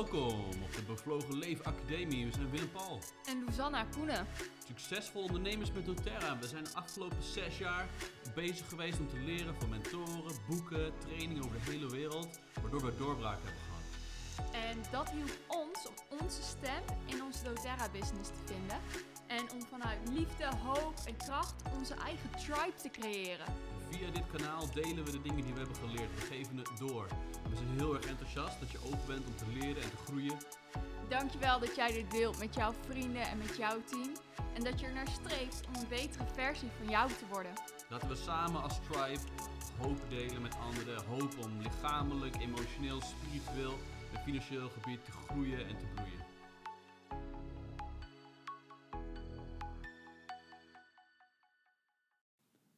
Welkom op de Bevlogen Leef Academie. We zijn Willem Paul. En Luzanna Koenen. Succesvol ondernemers met doTERRA. We zijn de afgelopen zes jaar bezig geweest om te leren van mentoren, boeken, trainingen over de hele wereld. Waardoor we doorbraak hebben gehad. En dat hielp ons om onze stem in onze doTERRA-business te vinden. En om vanuit liefde, hoop en kracht onze eigen tribe te creëren. Via dit kanaal delen we de dingen die we hebben geleerd. We geven het door. We zijn heel erg enthousiast dat je open bent om te leren en te groeien. Dankjewel dat jij dit deelt met jouw vrienden en met jouw team. En dat je er naar streeft om een betere versie van jou te worden. Laten we samen als tribe hoop delen met anderen. Hoop om lichamelijk, emotioneel, spiritueel en financieel gebied te groeien en te bloeien.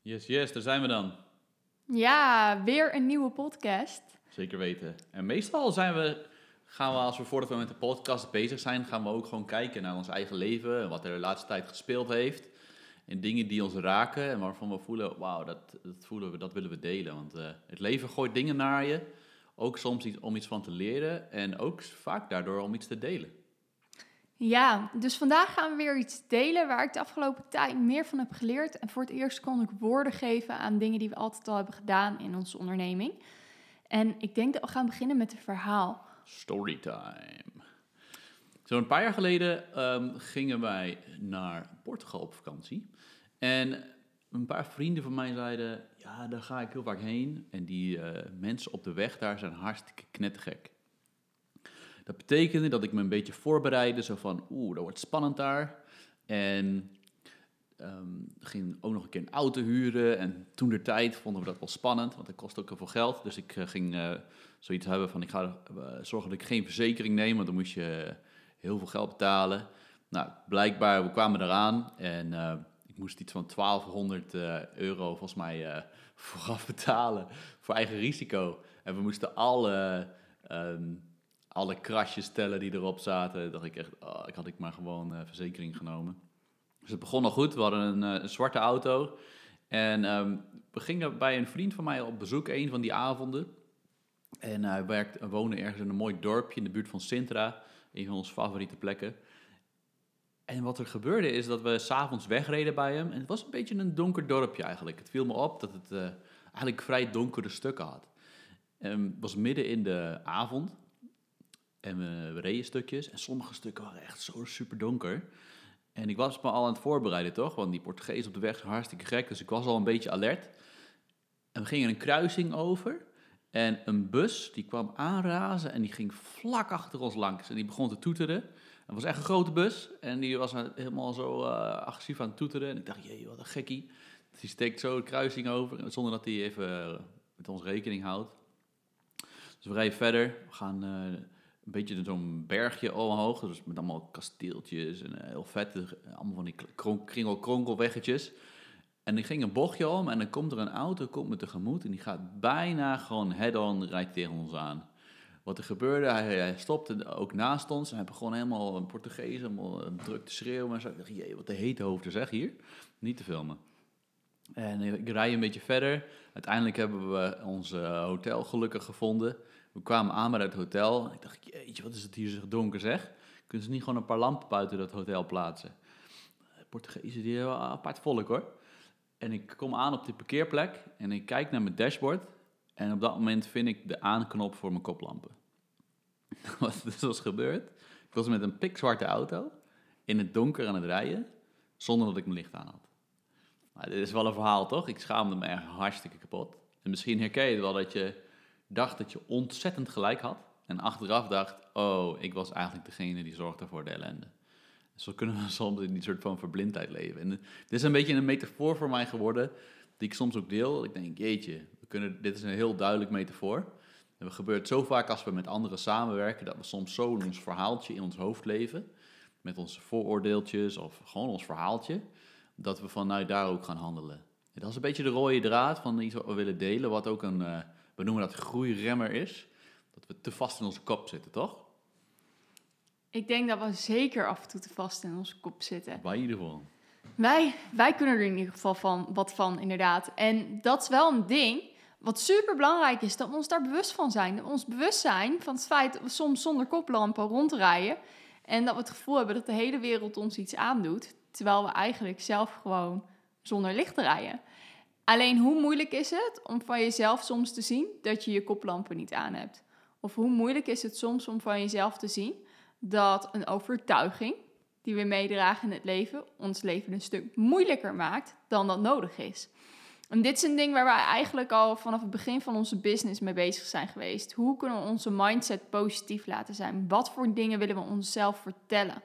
Yes, yes, daar zijn we dan. Ja, weer een nieuwe podcast. Zeker weten. En meestal zijn we, gaan we als we voordat we met de podcast bezig zijn, gaan we ook gewoon kijken naar ons eigen leven en wat er de laatste tijd gespeeld heeft. En dingen die ons raken en waarvan we voelen, wauw, dat, dat voelen we, dat willen we delen. Want eh, het leven gooit dingen naar je, ook soms iets, om iets van te leren en ook vaak daardoor om iets te delen. Ja, dus vandaag gaan we weer iets delen waar ik de afgelopen tijd meer van heb geleerd. En voor het eerst kon ik woorden geven aan dingen die we altijd al hebben gedaan in onze onderneming. En ik denk dat we gaan beginnen met een verhaal. Storytime. Zo'n paar jaar geleden ehm, gingen wij naar Portugal op vakantie. En een paar vrienden van mij zeiden, ja, daar ga ik heel vaak heen. En die eh, mensen op de weg daar zijn hartstikke knettergek. Dat betekende dat ik me een beetje voorbereidde, zo van, oeh, dat wordt spannend daar. En ehm ging ook nog een keer een auto huren. En toen de tijd vonden we dat wel spannend, want dat kost ook heel veel geld. Dus ik eh, ging eh, zoiets hebben van, ik ga eh, zorgen dat ik geen verzekering neem, want dan moest je heel veel geld betalen. Nou, blijkbaar, we kwamen eraan en ik moest iets van 1200 eh, euro volgens mij vooraf betalen voor eigen risico. En we moesten alle, ehm, alle krasjes tellen die erop zaten. dacht ik echt, oh, ik had ik maar gewoon eh, verzekering genomen. Dus het begon al goed. We hadden een, eh, een zwarte auto. En ehm, we gingen bij een vriend van mij op bezoek een van die avonden. En hij werkt, woonde ergens in een mooi dorpje in de buurt van Sintra. Een van onze favoriete plekken. En wat er gebeurde is dat we s'avonds wegreden bij hem. En het was een beetje een donker dorpje eigenlijk. Het viel me op dat het eh, eigenlijk vrij donkere stukken had. En het was midden in de avond. En we, we reden stukjes. En sommige stukken waren echt zo super donker. En ik was me al aan het voorbereiden, toch? Want die Portugees op de weg zijn hartstikke gek. Dus ik was al een beetje alert. En we gingen een kruising over. En een bus die kwam aanrazen en die ging vlak achter ons langs. En die begon te toeteren. Het was echt een grote bus. En die was helemaal zo eh, agressief aan het toeteren. En ik dacht, jee, wat een gekkie. Dus die steekt zo de kruising over. Zonder dat hij even eh, met ons rekening houdt. Dus we rijden verder. We gaan eh, een beetje zo'n bergje omhoog. Dus met allemaal kasteeltjes en eh, heel vet. eh, Allemaal van die kron- kringel-kronkelweggetjes. En die ging een bochtje om en dan komt er een auto, komt me tegemoet. En die gaat bijna gewoon head-on, rijdt tegen ons aan. Wat er gebeurde, hij, stopte ook naast ons. En hij begon helemaal een Portugees, helemaal eh, druk te schreeuwen. En zo. Ik jee, wat de hete hoofden zeg hier. Niet te filmen. En ik rij een beetje verder. Uiteindelijk hebben we ons hotel gelukkig gevonden. We kwamen aan bij het hotel. Ik dacht, jeetje, wat is het hier zo donker zeg. Kunnen ze niet gewoon een paar lampen buiten dat hotel plaatsen? De Portugezen, die hebben wel apart volk hoor. En ik kom aan op die parkeerplek en ik kijk naar mijn dashboard. En op dat moment vind ik de aanknop voor mijn koplampen. Wat dus was gebeurd? Ik was met een pikzwarte auto in het donker aan het rijden, zonder dat ik mijn licht aan had. Dit is wel een verhaal, toch? Ik schaamde me echt hartstikke kapot. En misschien herken je het wel dat je dacht dat je ontzettend gelijk had. En achteraf dacht, oh, ik was eigenlijk degene die zorgde voor de ellende. Zo kunnen we soms in die soort van verblindheid leven. En dit is een beetje een metafoor voor mij geworden, die ik soms ook deel. Ik denk, jeetje, we kunnen, dit is een heel duidelijk metafoor. En gebeurt zo vaak als we met anderen samenwerken, dat we soms zo ons verhaaltje in ons hoofd leven. Met onze vooroordeeltjes of gewoon ons verhaaltje. Dat we vanuit daar ook gaan handelen. En dat is een beetje de rode draad van iets wat we willen delen. Wat ook een, eh, we noemen dat groeiremmer is. Dat we te vast in onze kop zitten, toch? Ik denk dat we zeker af en toe te vast in onze kop zitten. Bij ieder geval. Wij, wij kunnen er in ieder geval van, wat van, inderdaad. En dat is wel een ding, Wat super belangrijk is, dat we ons daar bewust van zijn. Dat we ons bewust zijn van het feit dat we soms zonder koplampen rondrijden. En dat we het gevoel hebben dat de hele wereld ons iets aandoet. Terwijl we eigenlijk zelf gewoon zonder licht rijden. Alleen hoe moeilijk is het om van jezelf soms te zien dat je je koplampen niet aan hebt? Of hoe moeilijk is het soms om van jezelf te zien dat een overtuiging die we meedragen in het leven ons leven een stuk moeilijker maakt dan dat nodig is? En dit is een ding waar wij eigenlijk al vanaf het begin van onze business mee bezig zijn geweest. Hoe kunnen we onze mindset positief laten zijn? Wat voor dingen willen we onszelf vertellen?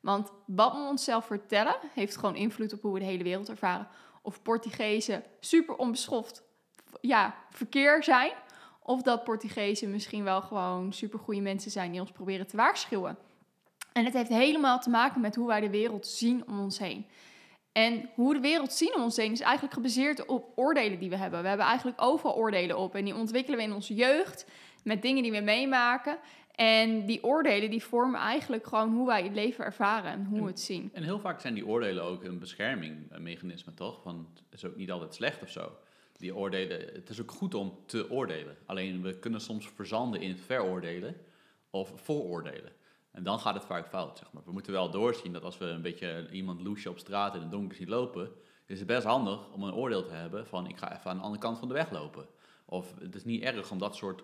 Want wat we onszelf vertellen heeft gewoon invloed op hoe we de hele wereld ervaren. Of Portugezen super onbeschoft ja, verkeer zijn. Of dat Portugezen misschien wel gewoon super goede mensen zijn die ons proberen te waarschuwen. En het heeft helemaal te maken met hoe wij de wereld zien om ons heen. En hoe de wereld zien om ons heen is eigenlijk gebaseerd op oordelen die we hebben. We hebben eigenlijk overal oordelen op. En die ontwikkelen we in onze jeugd met dingen die we meemaken. En die oordelen die vormen eigenlijk gewoon hoe wij het leven ervaren en hoe we het zien. En heel vaak zijn die oordelen ook een beschermingmechanisme, toch? Van, het is ook niet altijd slecht of zo. Die oordelen, het is ook goed om te oordelen. Alleen we kunnen soms verzanden in veroordelen of vooroordelen. En dan gaat het vaak fout, zeg maar. We moeten wel doorzien dat als we een beetje iemand loesje op straat in het donker zien lopen, is het best handig om een oordeel te hebben van ik ga even aan de andere kant van de weg lopen. Of het is niet erg om dat soort,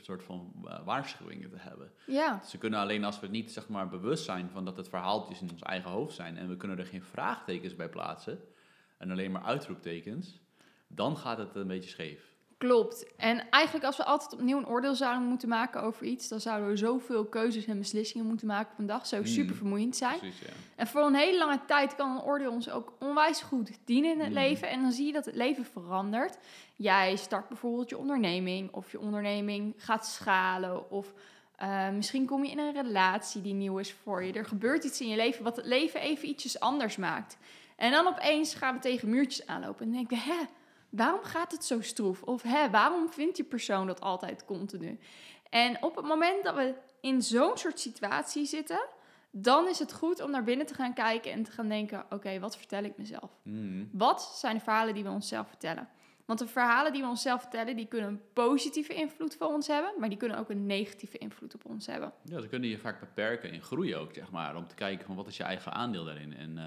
soort van uh, waarschuwingen te hebben. Ja. Ze kunnen alleen als we niet zeg maar, bewust zijn van dat het verhaaltjes in ons eigen hoofd zijn en we kunnen er geen vraagtekens bij plaatsen en alleen maar uitroeptekens, dan gaat het een beetje scheef. Klopt. En eigenlijk als we altijd opnieuw een oordeel zouden moeten maken over iets, dan zouden we zoveel keuzes en beslissingen moeten maken op een dag. Zou super vermoeiend zijn. Precies, ja. En voor een hele lange tijd kan een oordeel ons ook onwijs goed dienen in het Mm. leven. En dan zie je dat het leven verandert. Jij start bijvoorbeeld je onderneming, of je onderneming gaat schalen, of eh, misschien kom je in een relatie die nieuw is voor je. Er gebeurt iets in je leven wat het leven even ietsjes anders maakt. En dan opeens gaan we tegen muurtjes aanlopen en denken, hè, waarom gaat het zo stroef? Of hè, waarom vindt die persoon dat altijd continu? En op het moment dat we in zo'n soort situatie zitten, dan is het goed om naar binnen te gaan kijken en te gaan denken: oké, wat vertel ik mezelf? Mm. Wat zijn de verhalen die we onszelf vertellen? Want de verhalen die we onszelf vertellen, die kunnen een positieve invloed voor ons hebben, maar die kunnen ook een negatieve invloed op ons hebben. Ja, ze kunnen je vaak beperken in groei ook, zeg maar. Om te kijken van wat is je eigen aandeel daarin. En eh,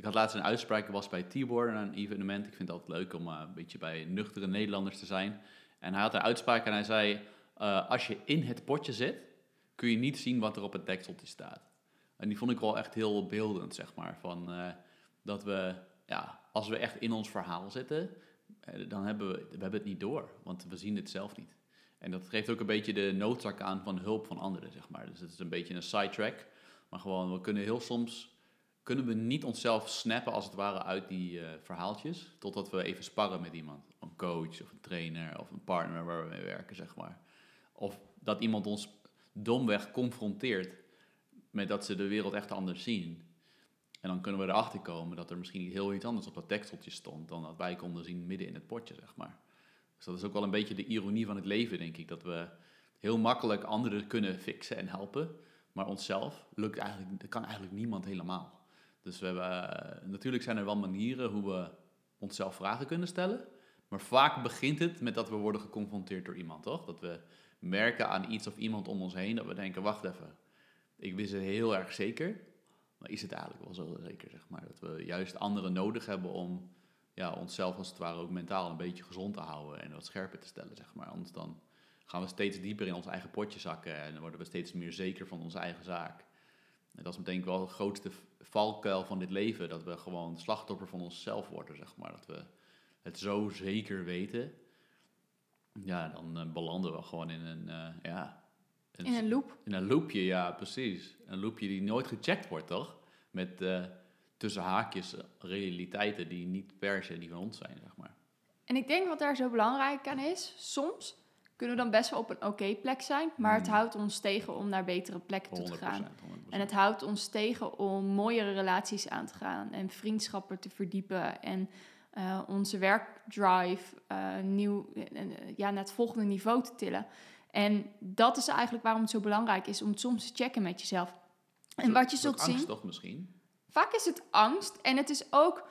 ik had laatst een uitspraak, ik was bij Tibor, een evenement. Ik vind het altijd leuk om eh, een beetje bij nuchtere Nederlanders te zijn. En hij had een uitspraak en hij zei, eh, als je in het potje zit, kun je niet zien wat er op het dekseltje staat. En die vond ik wel echt heel beeldend, zeg maar. Van, eh, dat we, ja, als we echt in ons verhaal zitten, dan hebben we, we hebben het niet door. Want we zien het zelf niet. En dat geeft ook een beetje de noodzaak aan van hulp van anderen, zeg maar. Dus het is een beetje een sidetrack. Maar gewoon, we kunnen heel soms... kunnen we niet onszelf snappen, als het ware, uit die eh, verhaaltjes... totdat we even sparren met iemand. Een coach of een trainer of een partner waar we mee werken, zeg maar. Of dat iemand ons domweg confronteert met dat ze de wereld echt anders zien. En dan kunnen we erachter komen dat er misschien heel iets anders op dat tekseltje stond... dan dat wij konden zien midden in het potje, zeg maar. Dus dat is ook wel een beetje de ironie van het leven, denk ik. Dat we heel makkelijk anderen kunnen fixen en helpen. Maar onszelf lukt eigenlijk, dat kan eigenlijk niemand helemaal. Dus we hebben, eh, natuurlijk zijn er wel manieren hoe we onszelf vragen kunnen stellen. Maar vaak begint het met dat we worden geconfronteerd door iemand, toch? Dat we merken aan iets of iemand om ons heen dat we denken, wacht even. Ik wist het heel erg zeker. Maar is het eigenlijk wel zo zeker, zeg maar. Dat we juist anderen nodig hebben om ja, onszelf als het ware ook mentaal een beetje gezond te houden en wat scherper te stellen, zeg maar. Anders dan gaan we steeds dieper in ons eigen potje zakken en worden we steeds meer zeker van onze eigen zaak. En dat is denk ik wel de grootste valkuil van dit leven, dat we gewoon slachtoffer van onszelf worden, zeg maar. Dat we het zo zeker weten, ja, dan eh, belanden we gewoon in een, eh, ja... In een loop. In een loopje, ja, precies. Een loopje die nooit gecheckt wordt, toch? Met eh, tussen haakjes realiteiten die niet per se die van ons zijn, zeg maar. En ik denk wat daar zo belangrijk aan is, soms kunnen we dan best wel op een oké plek zijn, maar het Mm. houdt ons tegen om naar betere plekken toe te 100%. gaan. 100%. En het houdt ons tegen om mooiere relaties aan te gaan en vriendschappen te verdiepen en eh, onze werkdrive eh, nieuw, ja, naar het volgende niveau te tillen. En dat is eigenlijk waarom het zo belangrijk is om het soms te checken met jezelf. En wat je zult zien. angst, toch, misschien? Vaak is het angst en het is ook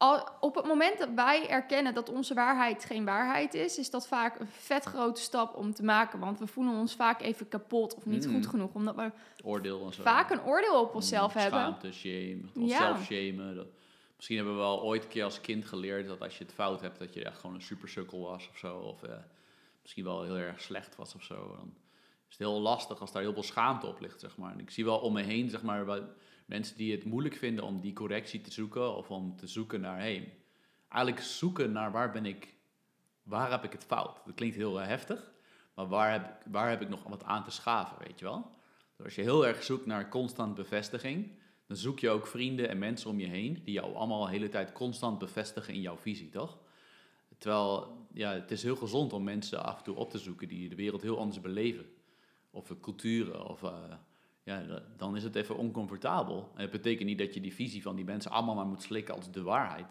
al, op het moment dat wij erkennen dat onze waarheid geen waarheid is, is dat vaak een vet grote stap om te maken. Want we voelen ons vaak even kapot of niet Mm. goed genoeg. Omdat we Oordeel en zo. vaak een oordeel op onszelf Mm, hebben. Schaamte, shame, of Ja. Dat- Misschien hebben we wel ooit een keer als kind geleerd dat als je het fout hebt, dat je echt gewoon een supersukkel was of zo. Of eh, misschien wel heel erg slecht was of zo. Dan is het heel lastig als daar heel veel schaamte op ligt, zeg maar. En ik zie wel om me heen, zeg maar, bij mensen die het moeilijk vinden om die correctie te zoeken. Of om te zoeken naar, hey, eigenlijk zoeken naar waar ben ik, waar heb ik het fout? Dat klinkt heel eh, heftig, maar waar heb, waar heb ik nog wat aan te schaven, weet je wel? Dus als je heel erg zoekt naar constant bevestiging, dan zoek je ook vrienden en mensen om je heen die jou allemaal de hele tijd constant bevestigen in jouw visie, toch? Terwijl, ja, het is heel gezond om mensen af en toe op te zoeken die de wereld heel anders beleven. Of culturen, of eh, ja, da- dan is het even oncomfortabel. En het betekent niet dat je die visie van die mensen allemaal maar moet slikken als de waarheid.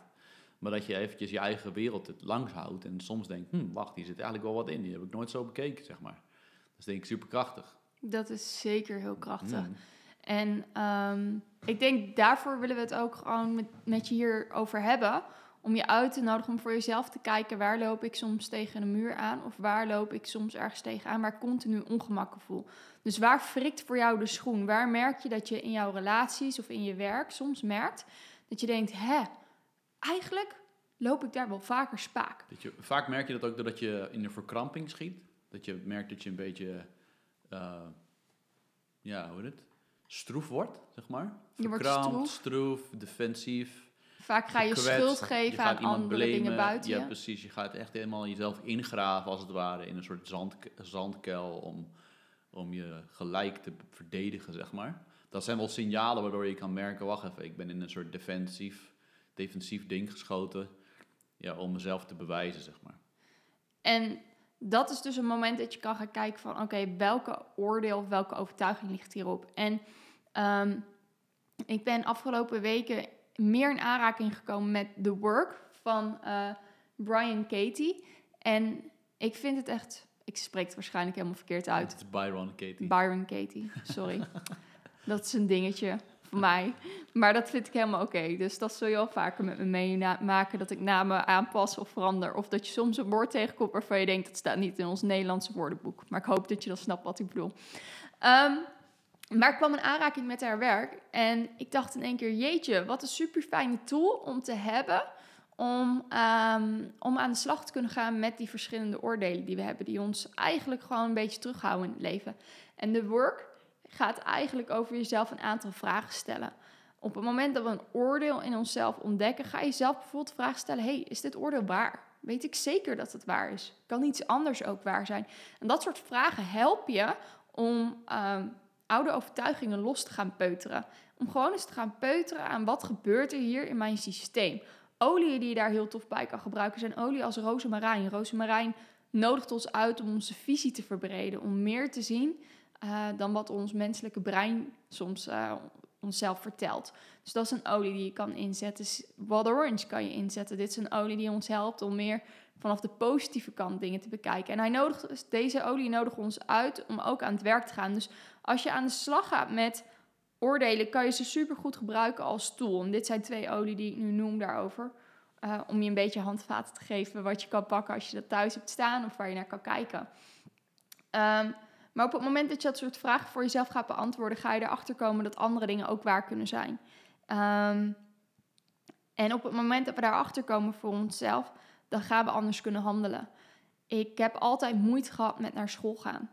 Maar dat je eventjes je eigen wereld het langs houdt en soms denkt, hm, wacht, hier zit eigenlijk wel wat in. Die heb ik nooit zo bekeken, zeg maar. Dat is denk ik superkrachtig. Dat is zeker heel krachtig. Mm. En ehm, ik denk daarvoor willen we het ook gewoon met, met je hierover hebben. Om je uit te nodigen om voor jezelf te kijken waar loop ik soms tegen een muur aan. Of waar loop ik soms ergens tegenaan waar ik continu ongemakken voel. Dus waar frikt voor jou de schoen? Waar merk je dat je in jouw relaties of in je werk soms merkt dat je denkt, hè, eigenlijk loop ik daar wel vaker spaak. Dat je, vaak merk je dat ook doordat je in de verkramping schiet. Dat je merkt dat je een beetje, eh, ja, hoe heet het? Stroef wordt, zeg maar. Je wordt stroef. stroef, defensief. Vaak ga je schuld geven aan andere dingen buiten Ja, je. precies. Je gaat echt helemaal jezelf ingraven, als het ware, in een soort zand, zandkuil om, om je gelijk te verdedigen, zeg maar. Dat zijn wel signalen waardoor je kan merken, wacht even, ik ben in een soort defensief, defensief ding geschoten. Ja, om mezelf te bewijzen, zeg maar. En dat is dus een moment dat je kan gaan kijken van... oké, welke oordeel of welke overtuiging ligt hierop? En ehm, ik ben afgelopen weken meer in aanraking gekomen met The Work van eh, Brian Katie. En ik vind het echt... Ik spreek het waarschijnlijk helemaal verkeerd uit. Het is Byron Katie. Byron Katie, sorry. dat is een dingetje voor mij. Maar dat vind ik helemaal oké. Dus dat zul je al vaker met me meemaken. Dat ik namen aanpas of verander. Of dat je soms een woord tegenkomt waarvan je denkt... dat staat niet in ons Nederlandse woordenboek. Maar ik hoop dat je dan snapt wat ik bedoel. Ehm, maar ik kwam in aanraking met haar werk. En ik dacht in één keer... jeetje, wat een super fijne tool om te hebben... Om, ehm, om aan de slag te kunnen gaan met die verschillende oordelen die we hebben. Die ons eigenlijk gewoon een beetje terughouden in het leven. En de work gaat eigenlijk over jezelf een aantal vragen stellen. Op het moment dat we een oordeel in onszelf ontdekken, ga je zelf bijvoorbeeld de vraag stellen: hey, is dit oordeel waar? Weet ik zeker dat het waar is? Kan iets anders ook waar zijn? En dat soort vragen helpen je om ehm, oude overtuigingen los te gaan peuteren. Om gewoon eens te gaan peuteren aan wat gebeurt er hier in mijn systeem. Oliën die je daar heel tof bij kan gebruiken zijn olie als rozemarijn. Rozemarijn nodigt ons uit om onze visie te verbreden, om meer te zien eh, dan wat ons menselijke brein soms eh, onszelf vertelt. Dus dat is een olie die je kan inzetten. Blood Orange kan je inzetten. Dit is een olie die ons helpt om meer vanaf de positieve kant dingen te bekijken. En hij nodigt, dus deze olie nodigt ons uit om ook aan het werk te gaan. Dus als je aan de slag gaat met oordelen, kan je ze supergoed gebruiken als tool. En dit zijn twee olie die ik nu noem daarover. eh, om je een beetje handvaten te geven wat je kan pakken als je dat thuis hebt staan of waar je naar kan kijken. Ehm, maar op het moment dat je dat soort vragen voor jezelf gaat beantwoorden, ga je erachter komen dat andere dingen ook waar kunnen zijn. Ehm, en op het moment dat we daarachter komen voor onszelf, dan gaan we anders kunnen handelen. Ik heb altijd moeite gehad met naar school gaan.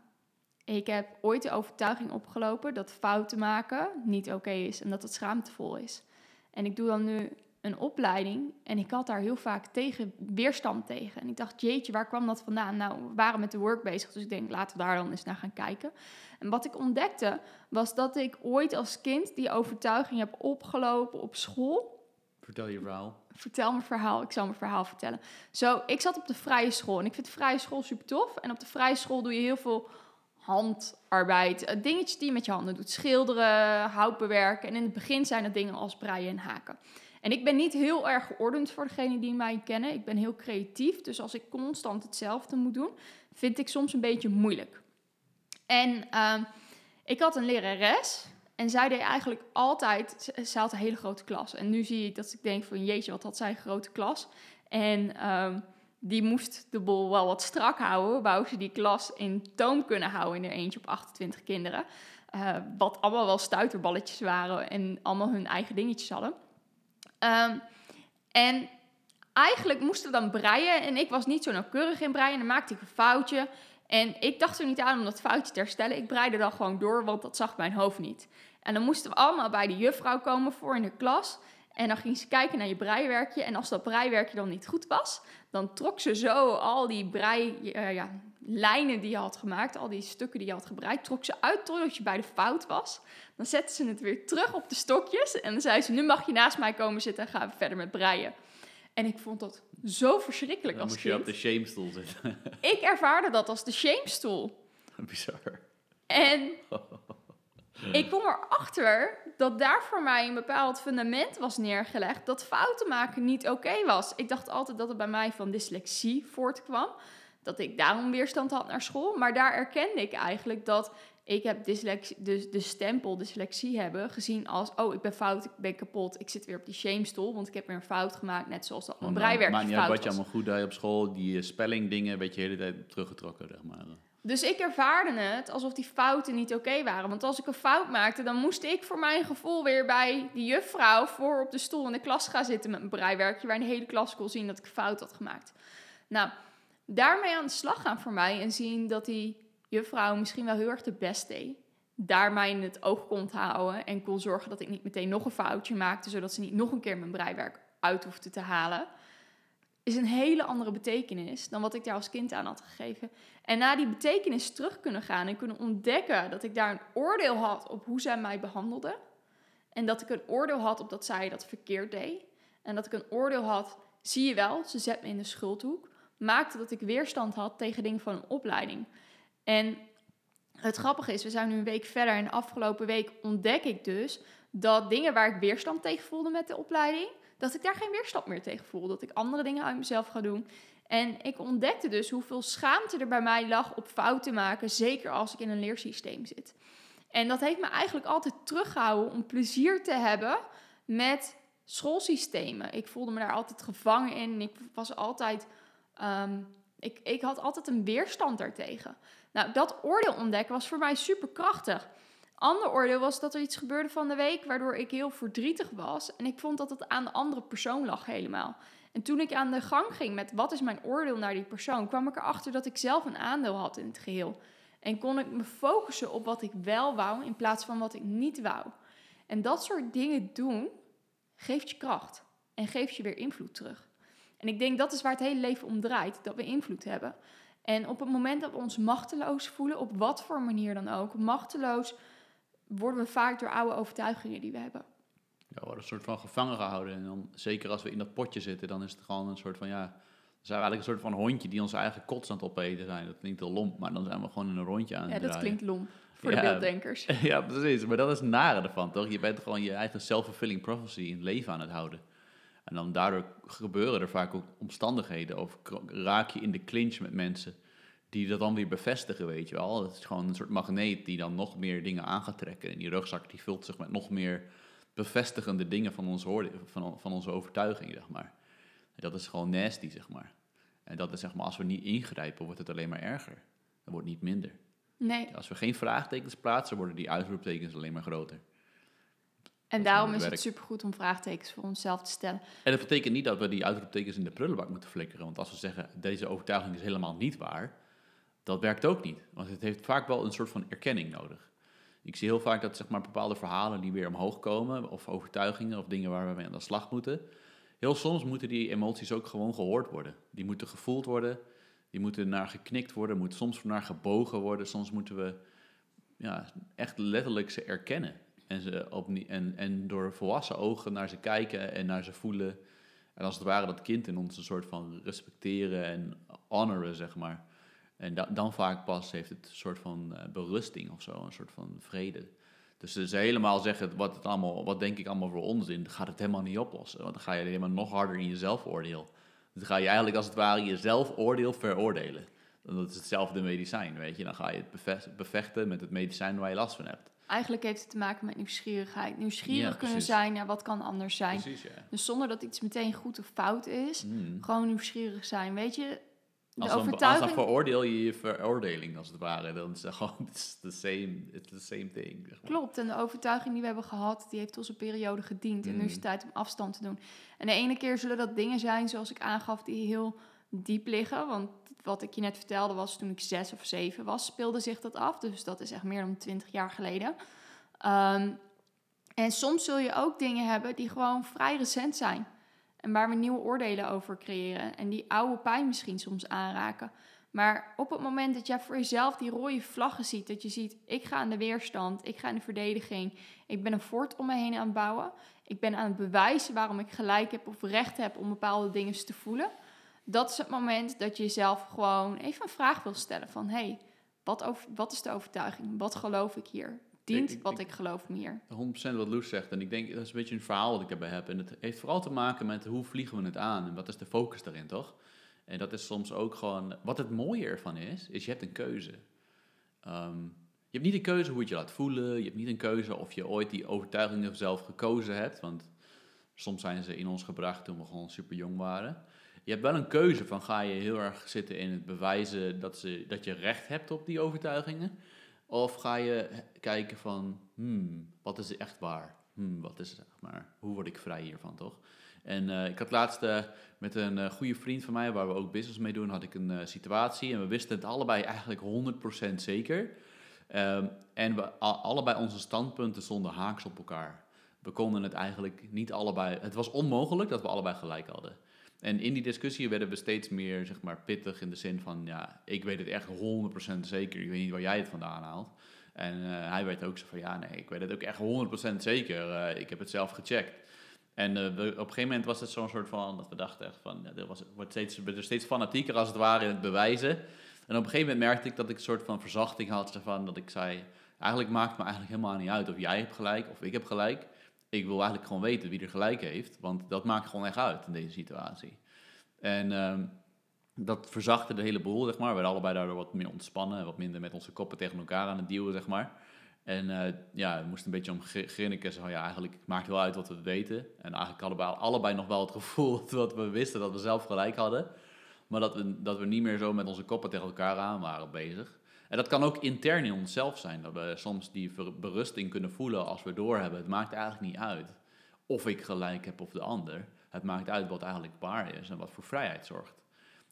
Ik heb ooit de overtuiging opgelopen dat fouten maken niet oké is en dat het schaamtevol is. En ik doe dan nu een opleiding en ik had daar heel vaak tegen, weerstand tegen. En ik dacht, jeetje, waar kwam dat vandaan? Nou, we waren met de work bezig, dus ik denk, laten we daar dan eens naar gaan kijken. En wat ik ontdekte, was dat ik ooit als kind die overtuiging heb opgelopen op school. Vertel je verhaal. Vertel mijn verhaal, ik zal mijn verhaal vertellen. Zo, ik zat op de vrije school en ik vind de vrije school super tof. En op de vrije school doe je heel veel handarbeid, eh, dingetjes die je met je handen doet. Schilderen, hout bewerken. En in het begin zijn dat dingen als breien en haken. En ik ben niet heel erg geordend voor degenen die mij kennen. Ik ben heel creatief, dus als ik constant hetzelfde moet doen, vind ik soms een beetje moeilijk. En ehm, ik had een lerares En zij deed eigenlijk altijd, ze- had een hele grote klas. En nu zie ik dat ik denk van jeetje, wat had zij een grote klas. En ehm, die moest de bol wel wat strak houden. Wou ze die klas in toom kunnen houden in er eentje op 28 kinderen. Eh, wat allemaal wel stuiterballetjes waren en allemaal hun eigen dingetjes hadden. Ehm, en eigenlijk moesten we dan breien. En ik was niet zo nauwkeurig in breien. En dan maakte ik een foutje. En ik dacht er niet aan om dat foutje te herstellen. Ik breide dan gewoon door, want dat zag mijn hoofd niet. En dan moesten we allemaal bij de juffrouw komen voor in de klas. En dan ging ze kijken naar je breiwerkje. En als dat breiwerkje dan niet goed was, dan trok ze zo al die brei, eh, ja, lijnen die je had gemaakt, al die stukken die je had gebreid, trok ze uit totdat je bij de fout was. Dan zette ze het weer terug op de stokjes. En dan zei ze, nu mag je naast mij komen zitten en gaan we verder met breien. En ik vond dat zo verschrikkelijk Dan als moest je kind. op de shamestoel zitten. Ik ervaarde dat als de shamestoel. Bizar. En ik kom erachter dat daar voor mij een bepaald fundament was neergelegd dat fouten maken niet oké was. Ik dacht altijd dat het bij mij van dyslexie voortkwam. Dat ik daarom weerstand had naar school. Maar daar erkende ik eigenlijk dat ik heb dyslexie, dus de stempel dyslexie hebben gezien als... oh, ik ben fout, ik ben kapot, ik zit weer op die shamestoel... want ik heb weer een fout gemaakt, net zoals dat mijn Want dan breiwerkje Maakt niet uit fout wat je was. allemaal goed deed op school. Die eh, spelling dingen werd je de hele tijd teruggetrokken, zeg maar. Dus ik ervaarde het alsof die fouten niet oké waren. Want als ik een fout maakte, dan moest ik voor mijn gevoel weer bij die juffrouw voor op de stoel in de klas gaan zitten met mijn breiwerkje, waar de hele klas kon zien dat ik een fout had gemaakt. Nou, daarmee aan de slag gaan voor mij en zien dat die juffrouw misschien wel heel erg de best deed. Daar mij in het oog kon houden en kon zorgen dat ik niet meteen nog een foutje maakte, zodat ze niet nog een keer mijn breiwerk uit hoefde te halen. Is een hele andere betekenis dan wat ik daar als kind aan had gegeven. En na die betekenis terug kunnen gaan en kunnen ontdekken dat ik daar een oordeel had op hoe zij mij behandelde. En dat ik een oordeel had op dat zij dat verkeerd deed. En dat ik een oordeel had, zie je wel, ze zet me in de schuldhoek. Maakte dat ik weerstand had tegen dingen van een opleiding. En het grappige is, we zijn nu een week verder en de afgelopen week ontdek ik dus dat dingen waar ik weerstand tegen voelde met de opleiding, dat ik daar geen weerstand meer tegen voel. Dat ik andere dingen uit mezelf ga doen. En ik ontdekte dus hoeveel schaamte er bij mij lag op fouten maken, zeker als ik in een leersysteem zit. En dat heeft me eigenlijk altijd teruggehouden om plezier te hebben met schoolsystemen. Ik voelde me daar altijd gevangen in ik was altijd, ehm, ik, ik had altijd een weerstand daartegen. Nou, dat oordeel ontdekken was voor mij super krachtig. Ander oordeel was dat er iets gebeurde van de week waardoor ik heel verdrietig was. En ik vond dat het aan de andere persoon lag helemaal. En toen ik aan de gang ging met wat is mijn oordeel naar die persoon, kwam ik erachter dat ik zelf een aandeel had in het geheel. En kon ik me focussen op wat ik wel wou in plaats van wat ik niet wou. En dat soort dingen doen geeft je kracht en geeft je weer invloed terug. En ik denk dat is waar het hele leven om draait, dat we invloed hebben. En op het moment dat we ons machteloos voelen, op wat voor manier dan ook, machteloos, worden we vaak door oude overtuigingen die we hebben. Ja, we worden een soort van gevangen gehouden. En dan, zeker als we in dat potje zitten, dan is het gewoon een soort van, ja... Dan zijn we eigenlijk een soort van hondje die onze eigen kots aan het opeten zijn. Dat klinkt heel lomp, maar dan zijn we gewoon in een rondje aan het Ja, dat draaien. klinkt lomp voor Ja. de beelddenkers. Ja, precies. Maar dat is het nare ervan, toch? Je bent gewoon je eigen self-fulfilling prophecy in het leven aan het houden. En dan daardoor gebeuren er vaak ook omstandigheden. Of raak je in de clinch met mensen die dat dan weer bevestigen, weet je wel. Het is gewoon een soort magneet die dan nog meer dingen aan gaat trekken. En die rugzak die vult zich met nog meer bevestigende dingen van onze, hoorde, van, van onze overtuiging, zeg maar. En dat is gewoon nasty, zeg maar. En dat is zeg maar, als we niet ingrijpen, wordt het alleen maar erger. Het wordt niet minder. Nee, Als we geen vraagtekens plaatsen, worden die uitroeptekens alleen maar groter. en daarom het is het werk. supergoed om vraagtekens voor onszelf te stellen. En dat betekent niet dat we die uitroeptekens in de prullenbak moeten flikkeren. Want als we zeggen, deze overtuiging is helemaal niet waar, dat werkt ook niet. Want het heeft vaak wel een soort van erkenning nodig. Ik zie heel vaak dat zeg maar, bepaalde verhalen die weer omhoog komen, of overtuigingen, of dingen waar we mee aan de slag moeten. Heel soms moeten die emoties ook gewoon gehoord worden. Die moeten gevoeld worden, die moeten naar geknikt worden, moet soms naar gebogen worden. Soms moeten we ja, echt letterlijk ze erkennen. En, ze opnie- en, en door volwassen ogen naar ze kijken en naar ze voelen. En als het ware dat kind in ons een soort van respecteren en honoren, zeg maar. En da- dan vaak pas heeft het een soort van eh, berusting of zo, een soort van vrede. Dus ze helemaal zeggen, wat, het allemaal, wat denk ik allemaal voor onzin, gaat het helemaal niet oplossen. Want dan ga je helemaal nog harder in je zelfoordeel. Dan ga je eigenlijk als het ware je zelfoordeel veroordelen. Dat is hetzelfde medicijn, weet je. Dan ga je het beve- bevechten met het medicijn waar je last van hebt. Eigenlijk heeft het te maken met nieuwsgierigheid. Nieuwsgierig Ja, kunnen zijn naar wat kan anders zijn. Precies, ja. Dus zonder dat iets meteen goed of fout is, Mm. gewoon nieuwsgierig zijn. Weet je, de Als overtuiging... dan veroordeel je je veroordeling, als het ware. Dan is het gewoon, it's the same, it's the same thing. zeg maar. Klopt, en de overtuiging die we hebben gehad, die heeft ons een periode gediend. En nu is het Mm. tijd om afstand te doen. En de ene keer zullen dat dingen zijn, zoals ik aangaf, die heel diep liggen. Want wat ik je net vertelde was, toen ik zes of zeven was, speelde zich dat af. Dus dat is echt meer dan twintig jaar geleden. Ehm, en soms zul je ook dingen hebben die gewoon vrij recent zijn. En waar we nieuwe oordelen over creëren. En die oude pijn misschien soms aanraken. Maar op het moment dat jij voor jezelf die rode vlaggen ziet, dat je ziet, ik ga aan de weerstand, ik ga in de verdediging, ik ben een fort om me heen aan het bouwen, ik ben aan het bewijzen waarom ik gelijk heb of recht heb om bepaalde dingen te voelen, dat is het moment dat je jezelf gewoon even een vraag wil stellen van, hé, hey, wat, wat is de overtuiging? Wat geloof ik hier? Dient Ik- ik- wat ik- ik geloof me hier? 100% wat Loes zegt. En ik denk, dat is een beetje een verhaal wat ik daarbij heb. En het heeft vooral te maken met hoe vliegen we het aan en wat is de focus daarin, toch? En dat is soms ook gewoon, wat het mooie ervan is, is je hebt een keuze. Ehm, je hebt niet een keuze hoe het je laat voelen. Je hebt niet een keuze of je ooit die overtuigingen zelf gekozen hebt. Want soms zijn ze in ons gebracht toen we gewoon super jong waren. Je hebt wel een keuze van ga je heel erg zitten in het bewijzen dat, ze, dat je recht hebt op die overtuigingen. Of ga je kijken van, hmm, wat is echt waar? Hmm, wat is, zeg maar, hoe word ik vrij hiervan, toch? En eh, ik had laatst eh, met een eh, goede vriend van mij, waar we ook business mee doen, had ik een situatie. En we wisten het allebei eigenlijk 100% zeker. Ehm, en we allebei onze standpunten stonden haaks op elkaar. We konden het eigenlijk niet allebei... Het was onmogelijk dat we allebei gelijk hadden. En in die discussie werden we steeds meer, zeg maar, pittig in de zin van... Ja, ik weet het echt 100% zeker. Ik weet niet waar jij het vandaan haalt. En eh, hij weet ook zo van, ja, nee, ik weet het ook echt 100% zeker. Eh, ik heb het zelf gecheckt. En eh, op een gegeven moment was het zo'n soort van, dat we dachten echt van, ja, dit was, wordt steeds, werden steeds fanatieker als het ware in het bewijzen. En op een gegeven moment merkte ik dat ik een soort van verzachting had, zo van, dat ik zei, eigenlijk maakt het me eigenlijk helemaal niet uit of jij hebt gelijk of ik heb gelijk. Ik wil eigenlijk gewoon weten wie er gelijk heeft, want dat maakt gewoon echt uit in deze situatie. En ehm, dat verzachtte de hele boel, zeg maar. We werden allebei daardoor wat meer ontspannen, wat minder met onze koppen tegen elkaar aan het duwen, zeg maar. En eh, ja, we moesten een beetje om gr- grinniken. Zo, ja, eigenlijk maakt het wel uit wat we weten. En eigenlijk hadden we allebei nog wel het gevoel dat we wisten dat we zelf gelijk hadden. Maar dat we, dat we niet meer zo met onze koppen tegen elkaar aan waren bezig. En dat kan ook intern in onszelf zijn. Dat we soms die berusting kunnen voelen als we doorhebben. Het maakt eigenlijk niet uit of ik gelijk heb of de ander. Het maakt uit wat eigenlijk waar is en wat voor vrijheid zorgt.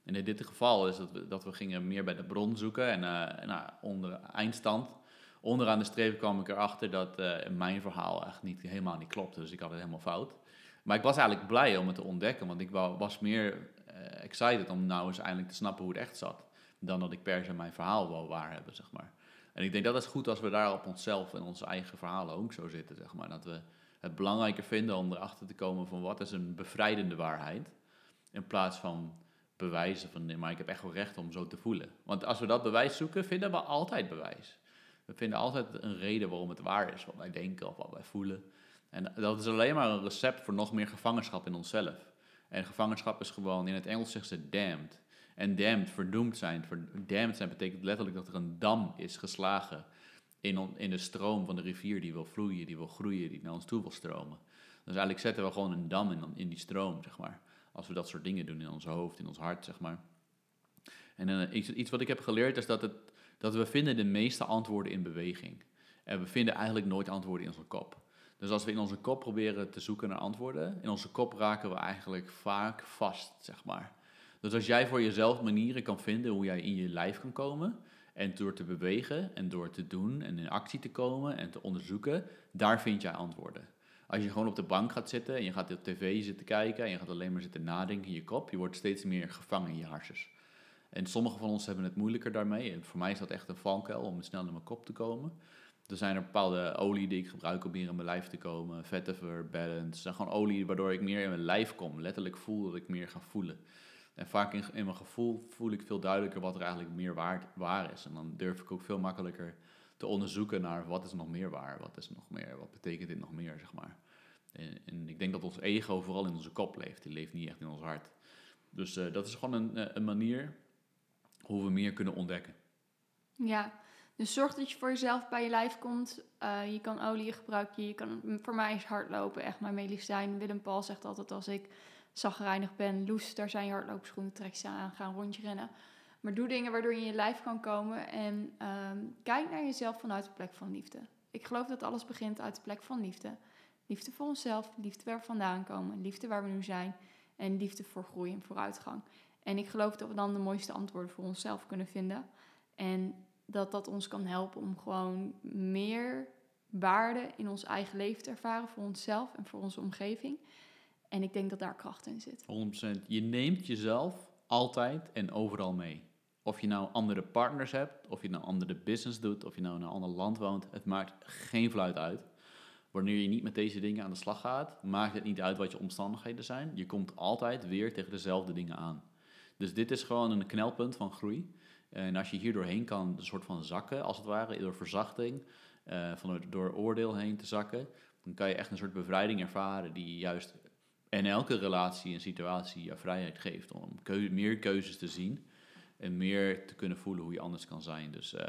En in dit geval is dat we, dat we gingen meer bij de bron zoeken. En eh, nou, onder eindstand, onderaan de streep kwam ik erachter dat eh, mijn verhaal echt niet, helemaal niet klopte. Dus ik had het helemaal fout. Maar ik was eigenlijk blij om het te ontdekken, want ik was meer eh, excited om nou eens eindelijk te snappen hoe het echt zat. Dan dat ik per se mijn verhaal wou waar hebben, zeg maar. En ik denk dat het goed als we daar op onszelf en onze eigen verhalen ook zo zitten, zeg maar. Dat we het belangrijker vinden om erachter te komen van wat is een bevrijdende waarheid. In plaats van bewijzen van, nee, maar ik heb echt wel recht om zo te voelen. Want als we dat bewijs zoeken, vinden we altijd bewijs. We vinden altijd een reden waarom het waar is, wat wij denken of wat wij voelen. En dat is alleen maar een recept voor nog meer gevangenschap in onszelf. En gevangenschap is gewoon, in het Engels zegt ze damned. En damned, verdoemd zijn. Verdamned zijn betekent letterlijk dat er een dam is geslagen in, in de stroom van de rivier die wil vloeien, die wil groeien, die naar ons toe wil stromen. Dus eigenlijk zetten we gewoon een dam in, in die stroom, zeg maar. Als we dat soort dingen doen in ons hoofd, in ons hart, zeg maar. En eh, iets, iets wat ik heb geleerd is dat, het, dat we vinden de meeste antwoorden in beweging. En we vinden eigenlijk nooit antwoorden in onze kop. Dus als we in onze kop proberen te zoeken naar antwoorden, in onze kop raken we eigenlijk vaak vast, zeg maar. Dus als jij voor jezelf manieren kan vinden hoe jij in je lijf kan komen, en door te bewegen en door te doen en in actie te komen en te onderzoeken, daar vind jij antwoorden. Als je gewoon op de bank gaat zitten en je gaat op tv zitten kijken en je gaat alleen maar zitten nadenken in je kop, je wordt steeds meer gevangen in je hersens. En sommigen van ons hebben het moeilijker daarmee. En voor mij is dat echt een valkuil om snel naar mijn kop te komen. Er zijn er bepaalde olie die ik gebruik om hier in mijn lijf te komen. Vetiver, balance. En gewoon olie waardoor ik meer in mijn lijf kom. Letterlijk voel dat ik meer ga voelen. En vaak in, mijn gevoel voel ik veel duidelijker wat er eigenlijk meer waar, waar is. En dan durf ik ook veel makkelijker te onderzoeken naar wat is nog meer waar. Wat is nog meer, wat betekent dit nog meer, zeg maar. En, ik denk dat ons ego vooral in onze kop leeft. Die leeft niet echt in ons hart. Dus eh, dat is gewoon een, eh, een manier hoe we meer kunnen ontdekken. Ja, dus zorg dat je voor jezelf bij je lijf komt. Uh, je kan olie gebruiken, je kan, voor mij is hardlopen echt mijn medicijn. Willem Paul zegt altijd als ik zagrijnig ben, loes, daar zijn je hardloopschoenen, trek ze aan, ga rondje rennen. Maar doe dingen waardoor je in je lijf kan komen en um, kijk naar jezelf vanuit de plek van liefde. Ik geloof dat alles begint uit de plek van liefde. Liefde voor onszelf, liefde waar we vandaan komen, liefde waar we nu zijn en liefde voor groei en vooruitgang. En ik geloof dat we dan de mooiste antwoorden voor onszelf kunnen vinden. En dat dat ons kan helpen om gewoon meer waarde in ons eigen leven te ervaren voor onszelf en voor onze omgeving. En ik denk dat daar kracht in zit. 100%. Je neemt jezelf altijd en overal mee. Of je nou andere partners hebt, of je nou andere business doet, of je nou in een ander land woont, het maakt geen fluit uit. Wanneer je niet met deze dingen aan de slag gaat, maakt het niet uit wat je omstandigheden zijn. Je komt altijd weer tegen dezelfde dingen aan. Dus dit is gewoon een knelpunt van groei. En als je hier doorheen kan, een soort van zakken, als het ware, door verzachting, uh, door oordeel heen te zakken, dan kan je echt een soort bevrijding ervaren die juist in elke relatie en situatie je vrijheid geeft om meer keuzes te zien en meer te kunnen voelen hoe je anders kan zijn. Dus uh,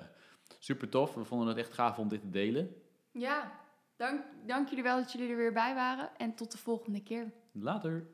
super tof. We vonden het echt gaaf om dit te delen. Ja, dank, dank jullie wel dat jullie er weer bij waren en tot de volgende keer. Later.